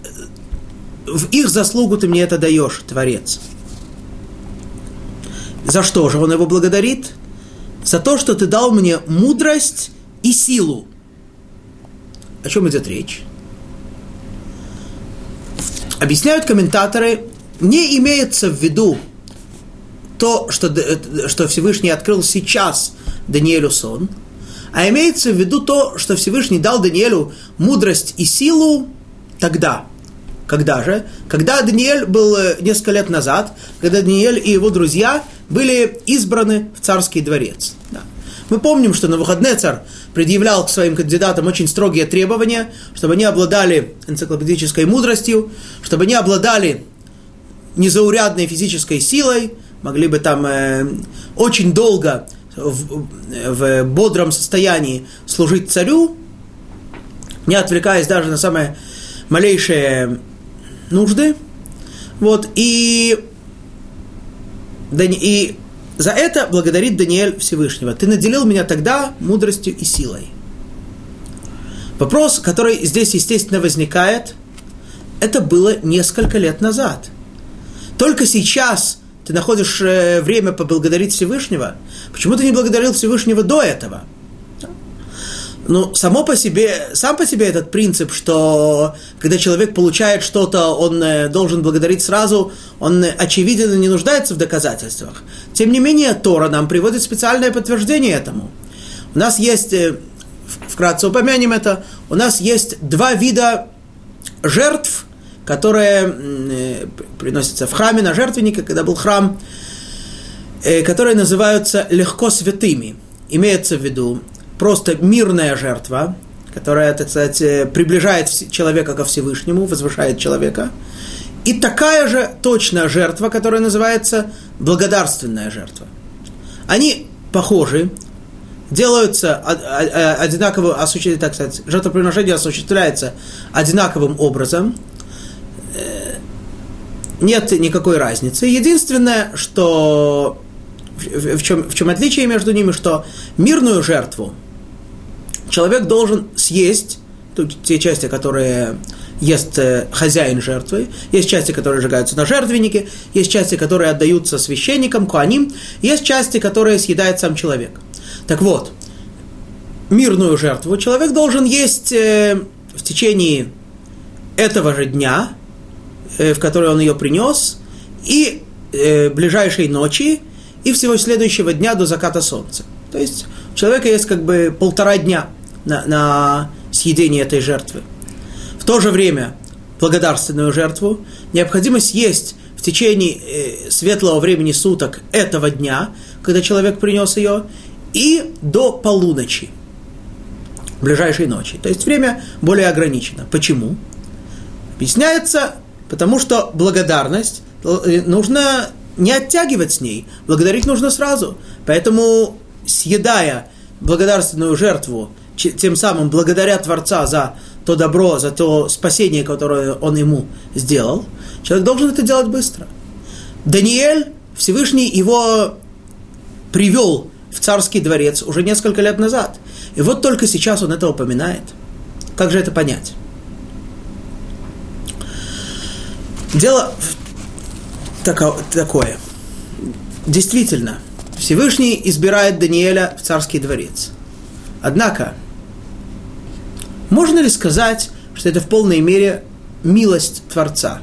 в их заслугу ты мне это даешь, Творец. За что же он его благодарит? За то, что ты дал мне мудрость и силу. О чем идет речь? Объясняют комментаторы, не имеется в виду то, что, что Всевышний открыл сейчас Даниэлю сон, а имеется в виду то, что Всевышний дал Даниэлю мудрость и силу тогда. Когда же? Когда Даниэль был э, несколько лет назад, когда Даниэль и его друзья были избраны в царский дворец. Да. Мы помним, что на выходные царь предъявлял к своим кандидатам очень строгие требования, чтобы они обладали энциклопедической мудростью, чтобы они обладали незаурядной физической силой, могли бы там э, очень долго в, в бодром состоянии служить царю, не отвлекаясь даже на самые малейшие нужды. Вот, и, и за это благодарит Даниэль Всевышнего. Ты наделил меня тогда мудростью и силой. Вопрос, который здесь, естественно, возникает, это было несколько лет назад. Только сейчас ты находишь э, время поблагодарить Всевышнего, почему ты не благодарил Всевышнего до этого? Ну, само по себе, сам по себе этот принцип, что когда человек получает что-то, он э, должен благодарить сразу, он э, очевидно не нуждается в доказательствах. Тем не менее, Тора нам приводит специальное подтверждение этому. У нас есть, вкратце упомянем это, у нас есть два вида жертв, которые э, приносятся в храме на жертвенника, когда был храм, э, которые называются легко святыми. Имеется в виду просто мирная жертва, которая, так сказать, э, приближает человека ко Всевышнему, возвышает человека. И такая же точная жертва, которая называется благодарственная жертва. Они похожи, делаются одинаково, так сказать, жертвоприношение осуществляется одинаковым образом. Э, нет никакой разницы. Единственное, что в чем, в чем отличие между ними, что мирную жертву человек должен съесть, тут те части, которые ест э, хозяин жертвы, есть части, которые сжигаются на жертвеннике, есть части, которые отдаются священникам, куаним, есть части, которые съедает сам человек. Так вот, мирную жертву человек должен есть э, в течение этого же дня, э, в который он ее принес, и ближайшей ночи, и всего следующего дня до заката солнца. То есть у человека есть как бы полтора дня на, на съедение этой жертвы. В то же время благодарственную жертву необходимо съесть в течение э, светлого времени суток этого дня, когда человек принес ее, и до полуночи, ближайшей ночи. То есть время более ограничено. Почему? Объясняется, потому что благодарность э, нужно не оттягивать с ней, благодарить нужно сразу. Поэтому, съедая благодарственную жертву, тем самым благодаря Творца за то добро, за то спасение, которое он ему сделал, человек должен это делать быстро. Даниэль, Всевышний его привел в царский дворец уже несколько лет назад. И вот только сейчас он это упоминает. Как же это понять? Дело такое. Действительно, Всевышний избирает Даниэля в царский дворец. Однако, можно ли сказать, что это в полной мере милость Творца?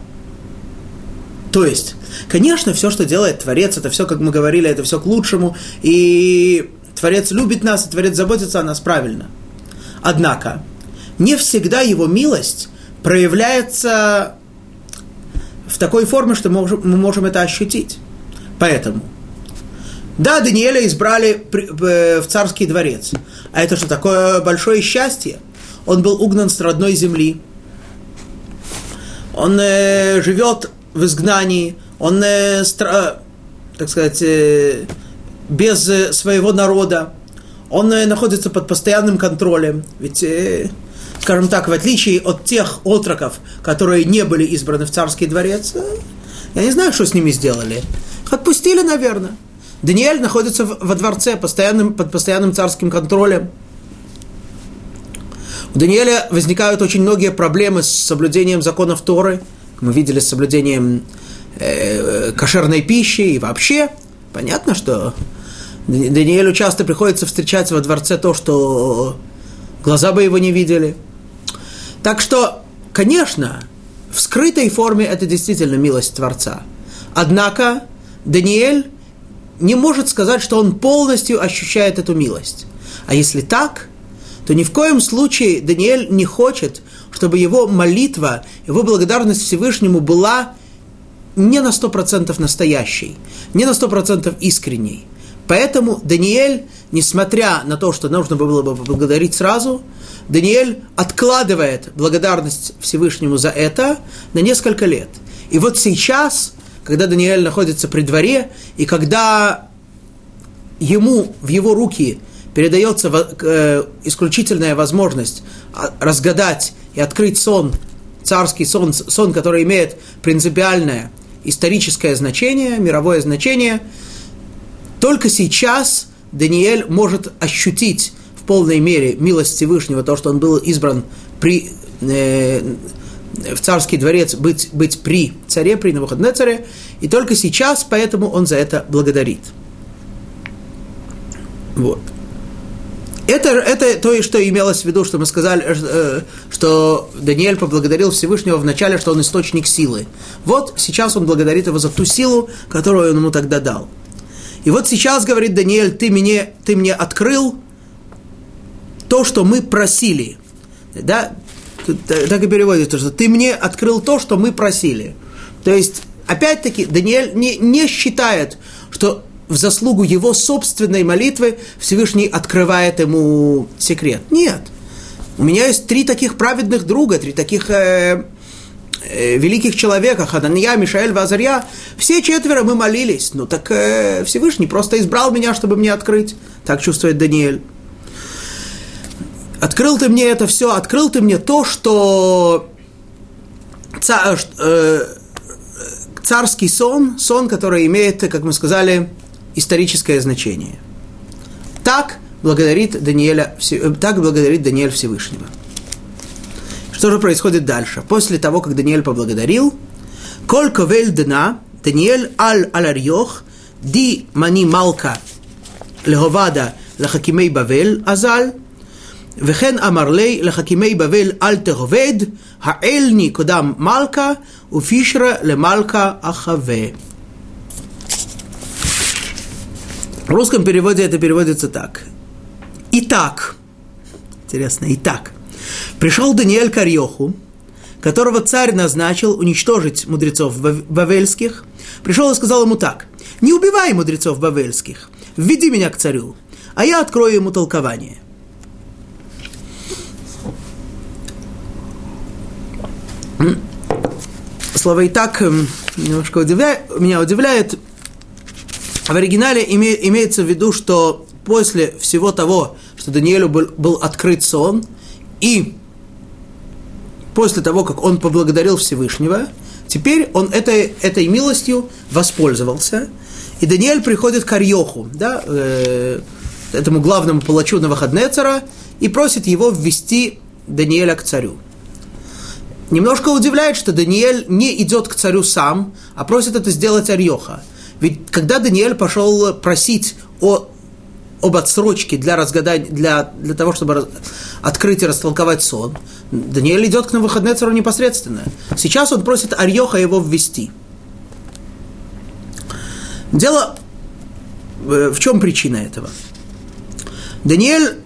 То есть, конечно, все, что делает Творец, это все, как мы говорили, это все к лучшему, и Творец любит нас, и Творец заботится о нас правильно. Однако, не всегда его милость проявляется в такой форме, что мы можем это ощутить. Поэтому, да, Даниэля избрали в царский дворец. А это что, такое большое счастье? Он был угнан с родной земли. Он э, живет в изгнании. Он, э, стра, так сказать, э, без э, своего народа. Он э, находится под постоянным контролем. Ведь э, скажем так, в отличие от тех отроков, которые не были избраны в царский дворец, э, я не знаю, что с ними сделали. Отпустили, наверное. Даниэль находится во дворце постоянным, под постоянным царским контролем. У Даниэля возникают очень многие проблемы с соблюдением законов Торы. Мы видели с соблюдением э, кошерной пищи и вообще. Понятно, что Даниэлю часто приходится встречать во дворце то, что глаза бы его не видели – так что, конечно, в скрытой форме это действительно милость Творца. Однако Даниэль не может сказать, что он полностью ощущает эту милость. А если так, то ни в коем случае Даниэль не хочет, чтобы его молитва, его благодарность Всевышнему была не на сто процентов настоящей, не на сто процентов искренней. Поэтому Даниэль, несмотря на то, что нужно было бы поблагодарить сразу, Даниэль откладывает благодарность Всевышнему за это на несколько лет. И вот сейчас, когда Даниэль находится при дворе, и когда ему в его руки передается э, исключительная возможность разгадать и открыть сон, царский сон, сон, который имеет принципиальное историческое значение, мировое значение, только сейчас Даниэль может ощутить в полной мере милость Всевышнего, то, что он был избран при, э, в царский дворец, быть, быть при царе, при царе, и только сейчас поэтому он за это благодарит. Вот. Это, это то, что имелось в виду, что мы сказали, э, что Даниэль поблагодарил Всевышнего в начале, что он источник силы. Вот сейчас он благодарит его за ту силу, которую он ему тогда дал. И вот сейчас, говорит Даниэль, ты мне, ты мне открыл то, что мы просили. Да? Так и переводится, что ты мне открыл то, что мы просили. То есть, опять-таки, Даниэль не, не считает, что в заслугу его собственной молитвы Всевышний открывает ему секрет. Нет. У меня есть три таких праведных друга, три таких э, э, великих человека, Хананья, Мишаэль, Вазарья. Все четверо мы молились. Ну так э, Всевышний просто избрал меня, чтобы мне открыть. Так чувствует Даниэль. Открыл ты мне это все, открыл ты мне то, что э, царский сон, сон, который имеет, как мы сказали, историческое значение. Так благодарит, Даниэля, э, так благодарит Даниэль Всевышнего. Что же происходит дальше? После того, как Даниэль поблагодарил, «Колько вель дна, Даниэль аль аларьох, ди мани малка леговада лахакимей бавель азаль, וכן אמר לי לחכימי בבל אל תעובד, העלני קודם מלכה ופישרה למלכה אחווה. В русском переводе это переводится так. Итак, интересно, итак, пришел Даниэль к Арьоху, которого царь назначил уничтожить мудрецов бавельских, пришел и сказал ему так, не убивай мудрецов бавельских, введи меня к царю, а я открою ему толкование. Слово «и так» немножко удивляет, меня удивляет, в оригинале име, имеется в виду, что после всего того, что Даниэлю был, был открыт сон, и после того, как он поблагодарил Всевышнего, теперь он этой, этой милостью воспользовался, и Даниэль приходит к Арьоху, да, э, этому главному палачу Наваходнецера, и просит его ввести Даниэля к царю. Немножко удивляет, что Даниэль не идет к царю сам, а просит это сделать Арьоха. Ведь когда Даниэль пошел просить о, об отсрочке для, разгадания, для, для того, чтобы открыть и растолковать сон, Даниэль идет к Навуходнецеру непосредственно. Сейчас он просит Арьоха его ввести. Дело э, в чем причина этого? Даниэль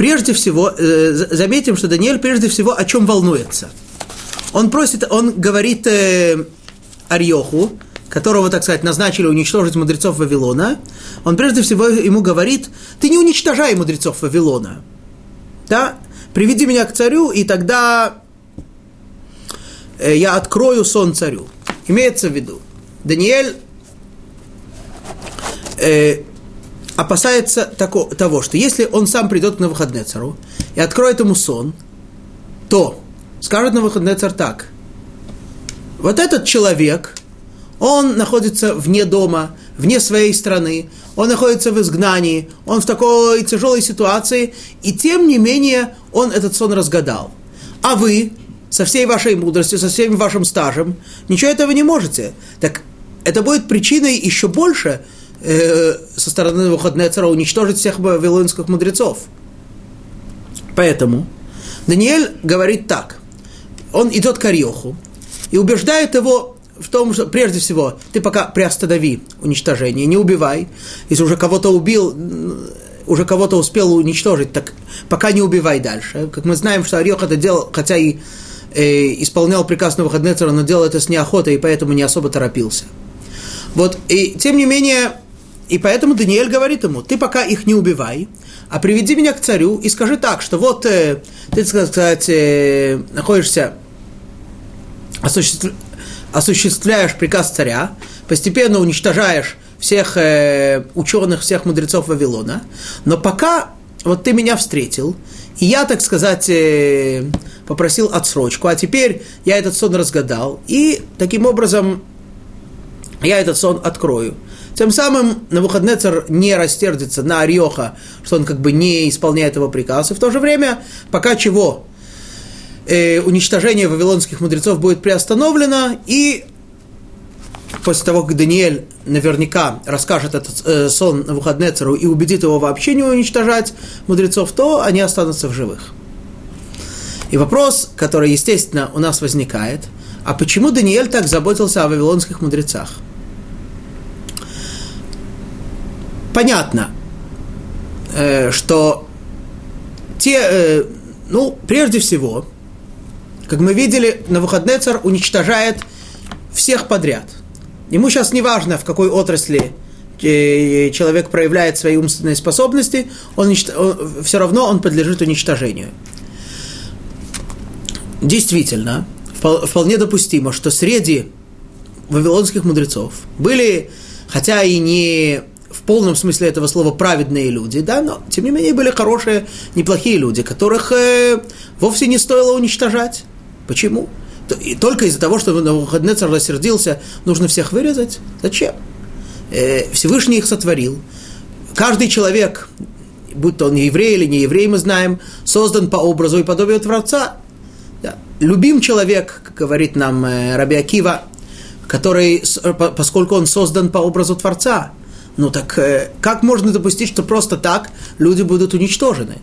прежде всего, э, заметим, что Даниэль прежде всего о чем волнуется. Он просит, он говорит э, Арьоху, которого, так сказать, назначили уничтожить мудрецов Вавилона, он прежде всего ему говорит, ты не уничтожай мудрецов Вавилона. Да? Приведи меня к царю, и тогда э, я открою сон царю. Имеется в виду, Даниэль э, опасается тако, того, что если он сам придет к Навуходнецару и откроет ему сон, то скажет Навуходнецар так, вот этот человек – он находится вне дома, вне своей страны, он находится в изгнании, он в такой тяжелой ситуации, и тем не менее он этот сон разгадал. А вы со всей вашей мудростью, со всем вашим стажем ничего этого не можете. Так это будет причиной еще больше э, со стороны Навуходнецера уничтожить всех вавилонских мудрецов. Поэтому Даниэль говорит так. Он идет к Арьоху и убеждает его в том, что прежде всего ты пока приостанови уничтожение, не убивай. Если уже кого-то убил, уже кого-то успел уничтожить, так пока не убивай дальше. Как мы знаем, что Орех это делал, хотя и э, исполнял приказ на Навуходнецера, но делал это с неохотой, и поэтому не особо торопился. Вот, и тем не менее, и поэтому Даниэль говорит ему, ты пока их не убивай, а приведи меня к царю и скажи так, что вот э, ты, так сказать, э, находишься, осуществляешь осуществляешь приказ царя, постепенно уничтожаешь всех э, ученых, всех мудрецов Вавилона, но пока вот ты меня встретил, и я, так сказать, э, попросил отсрочку, а теперь я этот сон разгадал, и таким образом я этот сон открою. Тем самым Навуходнецер не растердится на Ариоха, что он как бы не исполняет его приказ, и в то же время, пока чего, э, уничтожение вавилонских мудрецов будет приостановлено, и после того, как Даниэль наверняка расскажет этот э, сон на Навуходнецеру и убедит его вообще не уничтожать мудрецов, то они останутся в живых. И вопрос, который, естественно, у нас возникает, а почему Даниэль так заботился о вавилонских мудрецах? Понятно, э, что те, э, ну, прежде всего, как мы видели, Навуходнецар уничтожает всех подряд. Ему сейчас не важно, в какой отрасли э, человек проявляет свои умственные способности, он, он, все равно он подлежит уничтожению. действительно, вполне допустимо, что среди вавилонских мудрецов были, хотя и не полном смысле этого слова праведные люди, да, но тем не менее были хорошие, неплохие люди, которых э, вовсе не стоило уничтожать. Почему? И только из-за того, что Навуходнецар рассердился, нужно всех вырезать? Зачем? Э, Всевышний их сотворил. Каждый человек, будь то он еврей или не еврей, мы знаем, создан по образу и подобию Творца. Да. Любим человек, говорит нам э, Раби Акива, который, поскольку он создан по образу Творца, ну так э, как можно допустить, что просто так люди будут уничтожены?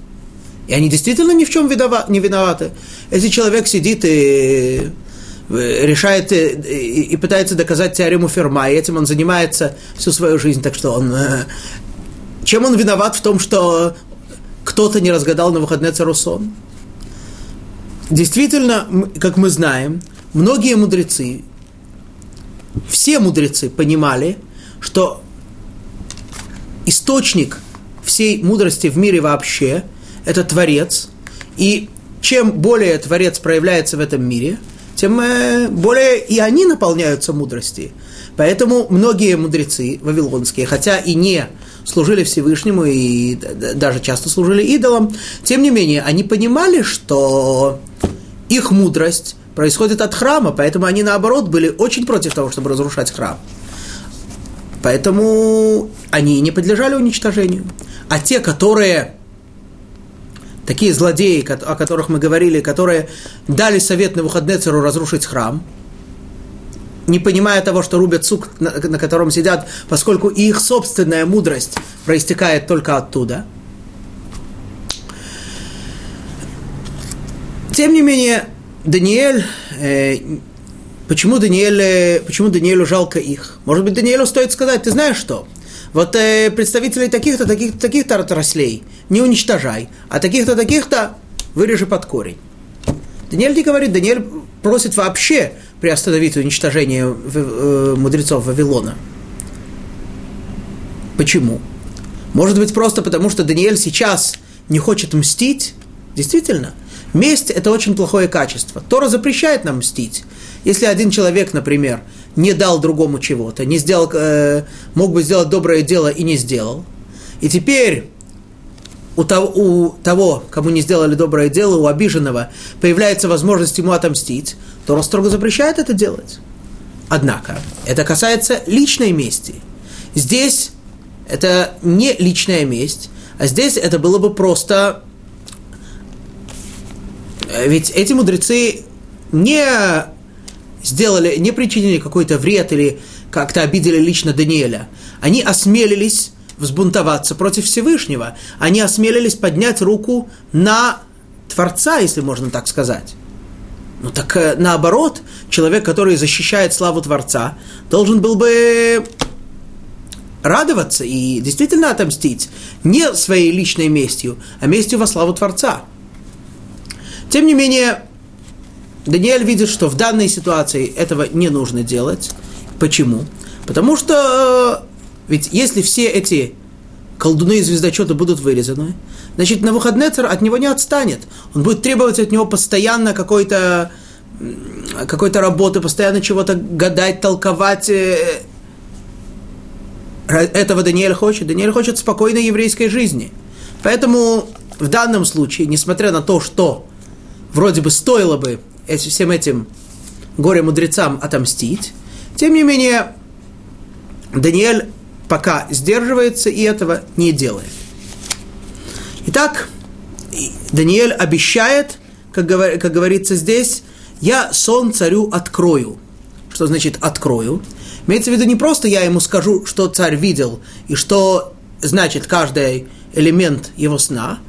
И они действительно ни в чем не виноваты. Если человек сидит и э, решает и, и пытается доказать теорему Ферма, и этим он занимается всю свою жизнь, так что он... Чем он виноват в том, что кто-то не разгадал на выходные царусон? Действительно, как мы знаем, многие мудрецы, все мудрецы понимали, что источник всей мудрости в мире вообще – это Творец. И чем более Творец проявляется в этом мире, тем э, более и они наполняются мудростью. Поэтому многие мудрецы вавилонские, хотя и не служили Всевышнему и даже часто служили идолам, тем не менее они понимали, что их мудрость происходит от храма, поэтому они, наоборот, были очень против того, чтобы разрушать храм. Поэтому они не подлежали уничтожению. А те, которые, такие злодеи, о которых мы говорили, которые дали совет на выходные цару разрушить храм, не понимая того, что рубят сук, на, котором сидят, поскольку их собственная мудрость проистекает только оттуда. Тем не менее, Даниэль, э, почему, Даниэль, почему Даниэлю жалко их? Может быть, Даниэлю стоит сказать, ты знаешь что? Вот э, представителей таких-то, таких-то, таких-то отраслей не уничтожай, а таких-то, таких-то вырежи под корень. Даниэль не говорит, Даниэль просит вообще приостановить уничтожение э, мудрецов Вавилона. Почему? Может быть, просто потому, что Даниэль сейчас не хочет мстить? Действительно – Месть – это очень плохое качество. Тора запрещает нам мстить. Если один человек, например, не дал другому чего-то, не сделал, э, мог бы сделать доброе дело и не сделал, и теперь у того, у того, кому не сделали доброе дело, у обиженного, появляется возможность ему отомстить, Тора строго запрещает это делать. Однако, это касается личной мести. Здесь это не личная месть, а здесь это было бы просто Э, ведь эти мудрецы не сделали, не причинили какой-то вред или как-то обидели лично Даниэля. Они осмелились взбунтоваться против Всевышнего. Они осмелились поднять руку на Творца, если можно так сказать. Ну так э, наоборот, человек, который защищает славу Творца, должен был бы радоваться и действительно отомстить не своей личной местью, а местью во славу Творца. Тем не менее, Даниэль видит, что в данной ситуации этого не нужно делать. Почему? Потому что э, ведь если все эти колдуны и звездочеты будут вырезаны, значит, на выходный царь от него не отстанет. Он будет требовать от него постоянно какой-то какой-то работы, постоянно чего-то гадать, толковать. Э, этого Даниэль хочет. Даниэль хочет спокойной еврейской жизни. Поэтому в данном случае, несмотря на то, что вроде бы стоило бы всем этим горе-мудрецам отомстить, тем не менее, Даниэль пока сдерживается и этого не делает. Итак, Даниэль обещает, как, говор, как говорится здесь, «Я сон царю открою». Что значит «открою»? Имеется в виду не просто я ему скажу, что царь видел, и что значит каждый элемент его сна,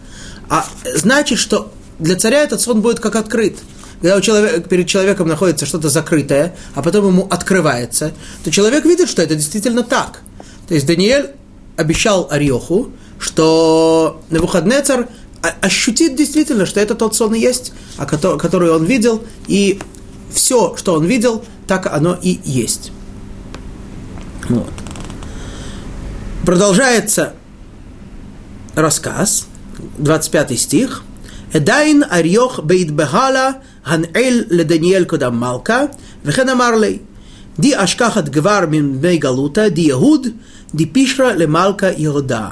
а значит, что для царя этот сон будет как открыт. Когда у человека, перед человеком находится что-то закрытое, а потом ему открывается, то человек видит, что это действительно так. То есть Даниэль обещал Ариоху, что на выходный царь ощутит действительно, что это тот сон и есть, который он видел, и все, что он видел, так оно и есть. Вот. Продолжается рассказ, 25 стих. Эдайн арьох бейтбехала הנעל לדניאל קודם מלכה, וכן אמר לי, די אשכחת גבר מבני גלותה, די יהוד, די פישרה למלכה יהודה.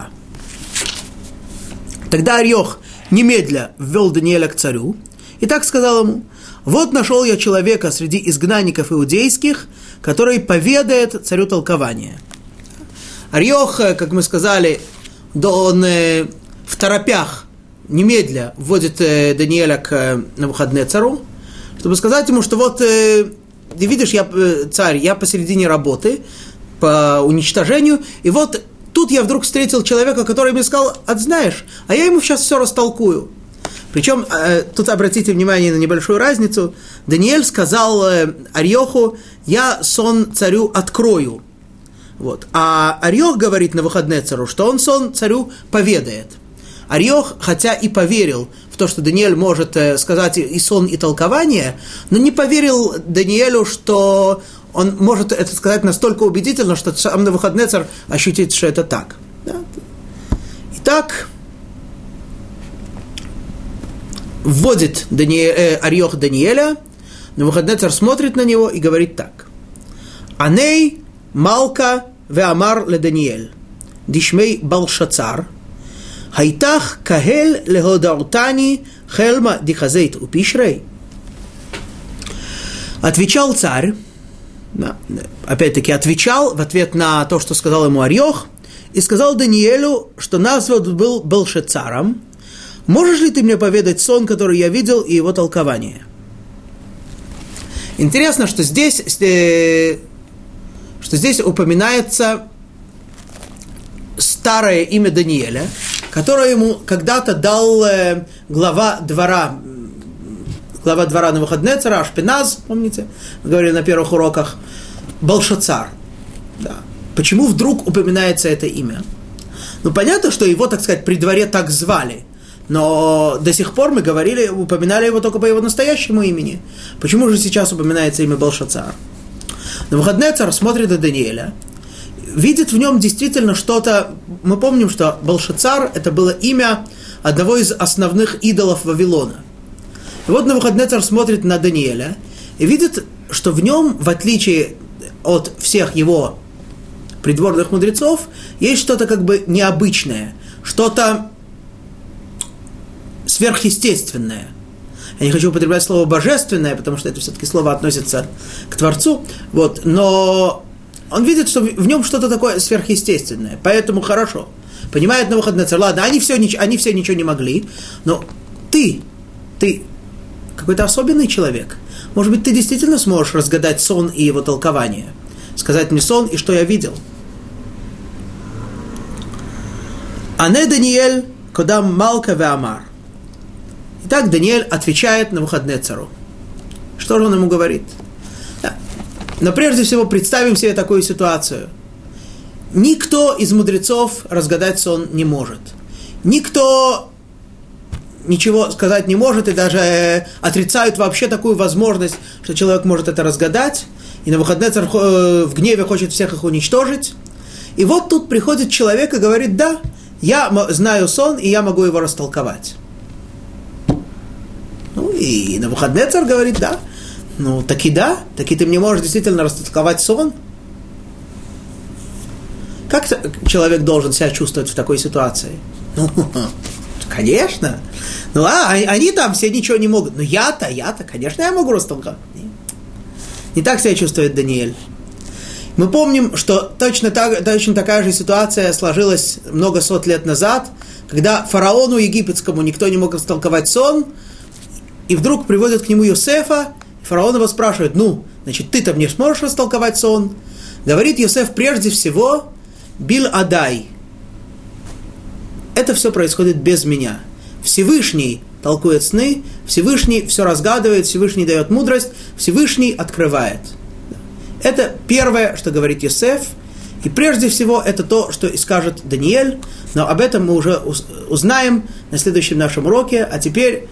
Тогда Арьох немедля ввел Даниэля к царю и так сказал ему, вот нашел я человека среди изгнанников иудейских, который поведает царю толкование. Арьох, как мы сказали, он в торопях немедля вводит Даниэля к цару, чтобы сказать ему, что вот ты видишь, я царь, я посередине работы по уничтожению, и вот тут я вдруг встретил человека, который мне сказал, а знаешь, а я ему сейчас все растолкую. Причем э, тут обратите внимание на небольшую разницу. Даниэль сказал э, Арьоху, я сон царю открою. Вот. А Арьох говорит на выходные царю, что он сон царю поведает. Арьох, хотя и поверил в то, что Даниэль может э, сказать и сон, и толкование, но не поверил Даниэлю, что он может это сказать настолько убедительно, что сам на выходные царь ощутит, что это так. Да? Итак, вводит Даниэль, э, Арьох Даниэля, но выходный царь смотрит на него и говорит так. Аней Малка Веамар ле Даниэль, Дишмей Балшацар, Хайтах Кахель Леходаутани Хельма Дихазейт Упишрей. Отвечал царь, опять-таки отвечал в ответ на то, что сказал ему Арьох, и сказал Даниэлю, что назван был Белшецаром, Можешь ли ты мне поведать сон, который я видел, и его толкование? Интересно, что здесь, э, что здесь упоминается старое имя Даниэля, которое ему когда-то дал э, глава двора, глава двора на выходные цара, Ашпиназ, помните, мы говорили на первых уроках, Балшацар. Да. Почему вдруг упоминается это имя? Ну, понятно, что его, так сказать, при дворе так звали – но до сих пор мы говорили, упоминали его только по его настоящему имени. Почему же сейчас упоминается имя Балшацар? На выходные царь смотрит на Даниэля, видит в нем действительно что-то... Мы помним, что Балшацар – это было имя одного из основных идолов Вавилона. И вот на выходные царь смотрит на Даниэля и видит, что в нем, в отличие от всех его придворных мудрецов, есть что-то как бы необычное, что-то сверхъестественное. Я не хочу употреблять слово божественное, потому что это все-таки слово относится к Творцу. Вот, но он видит, что в нем что-то такое сверхъестественное. Поэтому хорошо. Понимает на выходный царь. Ладно, они все, они все ничего не могли. Но ты, ты какой-то особенный человек. Может быть, ты действительно сможешь разгадать сон и его толкование. Сказать мне сон и что я видел. Ане Даниэль, Кодам Малка Веамар – Итак, Даниэль отвечает на выходные цару. Что же он ему говорит? Но прежде всего представим себе такую ситуацию. Никто из мудрецов разгадать сон не может. Никто ничего сказать не может и даже э, отрицают вообще такую возможность, что человек может это разгадать, и на выходные царь э, в гневе хочет всех их уничтожить. И вот тут приходит человек и говорит, да, я знаю сон, и я могу его растолковать. Ну и на выходные царь говорит, да. Ну, таки да, таки ты мне можешь действительно растолковать сон. Как человек должен себя чувствовать в такой ситуации? Ну, <laughs> конечно. Ну, а, они там все ничего не могут. Но я-то, я-то, конечно, я могу растолковать. Не так себя чувствует Даниэль. Мы помним, что точно, так, точно такая же ситуация сложилась много сот лет назад, когда фараону египетскому никто не мог растолковать сон, и вдруг приводят к нему Юсефа, и фараон его спрашивает, ну, значит, ты-то мне сможешь растолковать сон? Говорит Юсеф прежде всего, Бил Адай. Это все происходит без меня. Всевышний толкует сны, Всевышний все разгадывает, Всевышний дает мудрость, Всевышний открывает. Это первое, что говорит Юсеф, и прежде всего это то, что и скажет Даниэль, но об этом мы уже узнаем на следующем нашем уроке, а теперь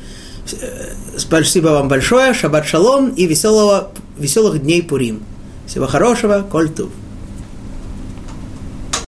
Спасибо вам большое, шаббат шалом и веселого, веселых дней Пурим. Всего хорошего, коль тув.